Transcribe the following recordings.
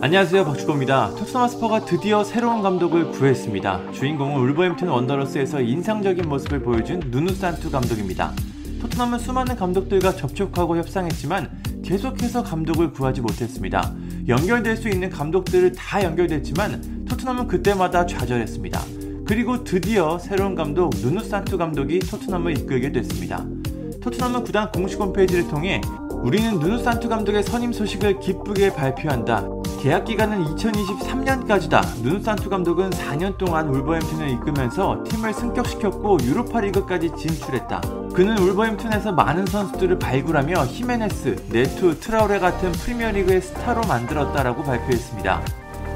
안녕하세요 박주호입니다. 토트넘 스퍼가 드디어 새로운 감독을 구했습니다. 주인공은 울버햄튼 원더러스에서 인상적인 모습을 보여준 누누 산투 감독입니다. 토트넘은 수많은 감독들과 접촉하고 협상했지만 계속해서 감독을 구하지 못했습니다. 연결될 수 있는 감독들을 다 연결됐지만 토트넘은 그때마다 좌절했습니다. 그리고 드디어 새로운 감독 누누 산투 감독이 토트넘을 이끌게 됐습니다. 토트넘은 구단 공식 홈페이지를 통해 우리는 누누 산투 감독의 선임 소식을 기쁘게 발표한다. 계약 기간은 2023년까지다. 누누 산투 감독은 4년 동안 울버햄튼을 이끌면서 팀을 승격시켰고 유로파리그까지 진출했다. 그는 울버햄튼에서 많은 선수들을 발굴하며 히메네스, 네투, 트라우레 같은 프리미어리그의 스타로 만들었다라고 발표했습니다.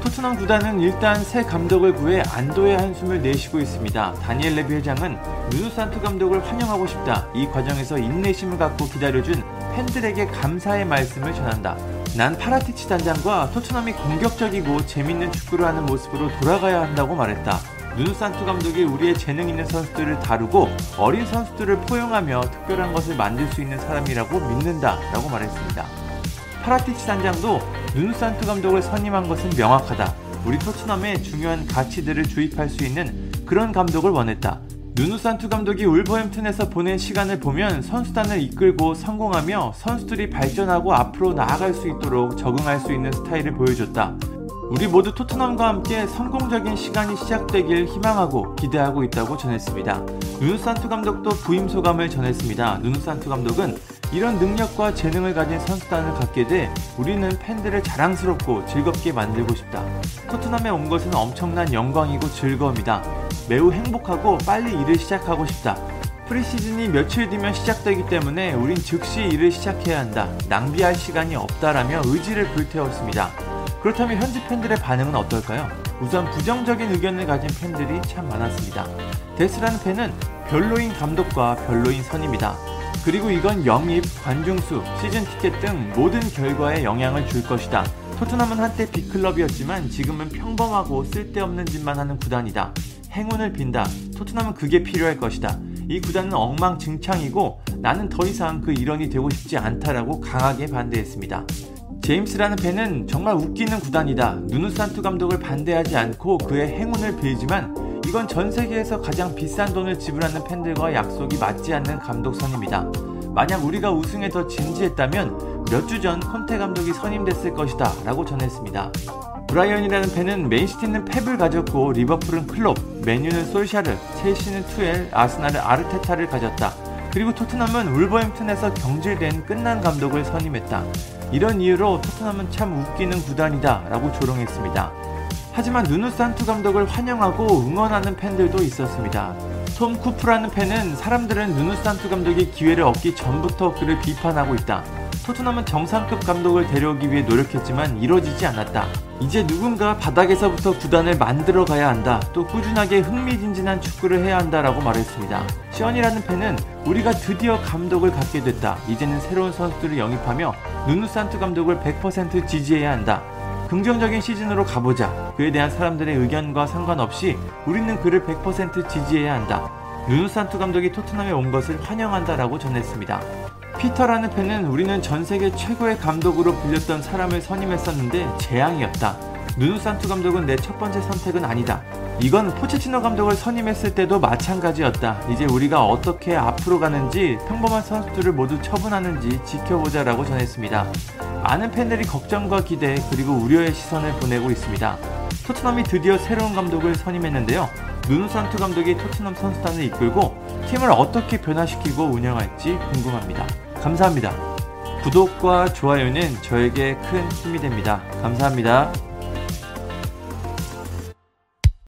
토트넘 구단은 일단 새 감독을 구해 안도의 한숨을 내쉬고 있습니다. 다니엘 레비 회장은 누누 산투 감독을 환영하고 싶다. 이 과정에서 인내심을 갖고 기다려준 팬들에게 감사의 말씀을 전한다. 난 파라티치 단장과 토트넘이 공격적이고 재밌는 축구를 하는 모습으로 돌아가야 한다고 말했다. 누누 산투 감독이 우리의 재능 있는 선수들을 다루고 어린 선수들을 포용하며 특별한 것을 만들 수 있는 사람이라고 믿는다. 라고 말했습니다. 파라티치 단장도 누누 산투 감독을 선임한 것은 명확하다. 우리 토트넘에 중요한 가치들을 주입할 수 있는 그런 감독을 원했다. 누누산투 감독이 울버햄튼에서 보낸 시간을 보면 선수단을 이끌고 성공하며 선수들이 발전하고 앞으로 나아갈 수 있도록 적응할 수 있는 스타일을 보여줬다. 우리 모두 토트넘과 함께 성공적인 시간이 시작되길 희망하고 기대하고 있다고 전했습니다. 누누산투 감독도 부임 소감을 전했습니다. 누누산투 감독은 이런 능력과 재능을 가진 선수단을 갖게 돼 우리는 팬들을 자랑스럽고 즐겁게 만들고 싶다. 토트넘에 온 것은 엄청난 영광이고 즐거움이다. 매우 행복하고 빨리 일을 시작하고 싶다. 프리시즌이 며칠 뒤면 시작되기 때문에 우린 즉시 일을 시작해야 한다. 낭비할 시간이 없다라며 의지를 불태웠습니다. 그렇다면 현지 팬들의 반응은 어떨까요? 우선 부정적인 의견을 가진 팬들이 참 많았습니다. 데스라는 팬은 별로인 감독과 별로인 선입니다. 그리고 이건 영입, 관중수, 시즌 티켓 등 모든 결과에 영향을 줄 것이다. 토트넘은 한때 빅클럽이었지만 지금은 평범하고 쓸데없는 짓만 하는 구단이다. 행운을 빈다. 토트넘은 그게 필요할 것이다. 이 구단은 엉망진창이고 나는 더 이상 그 일원이 되고 싶지 않다라고 강하게 반대했습니다. 제임스라는 팬은 정말 웃기는 구단이다. 누누산투 감독을 반대하지 않고 그의 행운을 빌지만 이건 전 세계에서 가장 비싼 돈을 지불하는 팬들과 약속이 맞지 않는 감독 선입니다. 만약 우리가 우승에 더 진지했다면 몇 주 전 콘테 감독이 선임됐을 것이다 라고 전했습니다. 브라이언이라는 팬은 맨시티는 펩을 가졌고 리버풀은 클롭, 맨유는 솔샤르, 첼시는 투헬, 아스날은 아르테타를 가졌다. 그리고 토트넘은 울버햄튼에서 경질된 끝난 감독을 선임했다. 이런 이유로 토트넘은 참 웃기는 구단이다 라고 조롱했습니다. 하지만 누누 산투 감독을 환영하고 응원하는 팬들도 있었습니다. 톰 쿠프라는 팬은 사람들은 누누 산투 감독이 기회를 얻기 전부터 그를 비판하고 있다. 토트넘은 정상급 감독을 데려오기 위해 노력했지만 이뤄지지 않았다. 이제 누군가 바닥에서부터 구단을 만들어 가야 한다. 또 꾸준하게 흥미진진한 축구를 해야 한다라고 말했습니다. 시언이라는 팬은 우리가 드디어 감독을 갖게 됐다. 이제는 새로운 선수들을 영입하며 누누 산투 감독을 100% 지지해야 한다. 긍정적인 시즌으로 가보자. 그에 대한 사람들의 의견과 상관없이 우리는 그를 100% 지지해야 한다. 누누산투 감독이 토트넘에 온 것을 환영한다라고 전했습니다. 피터라는 팬은 우리는 전 세계 최고의 감독으로 불렸던 사람을 선임했었는데 재앙이었다. 누누산투 감독은 내 첫 번째 선택은 아니다. 이건 포체티노 감독을 선임했을 때도 마찬가지였다. 이제 우리가 어떻게 앞으로 가는지 평범한 선수들을 모두 처분하는지 지켜보자라고 전했습니다. 많은 팬들이 걱정과 기대 그리고 우려의 시선을 보내고 있습니다. 토트넘이 드디어 새로운 감독을 선임했는데요. 누누산투 감독이 토트넘 선수단을 이끌고 팀을 어떻게 변화시키고 운영할지 궁금합니다. 감사합니다. 구독과 좋아요는 저에게 큰 힘이 됩니다. 감사합니다.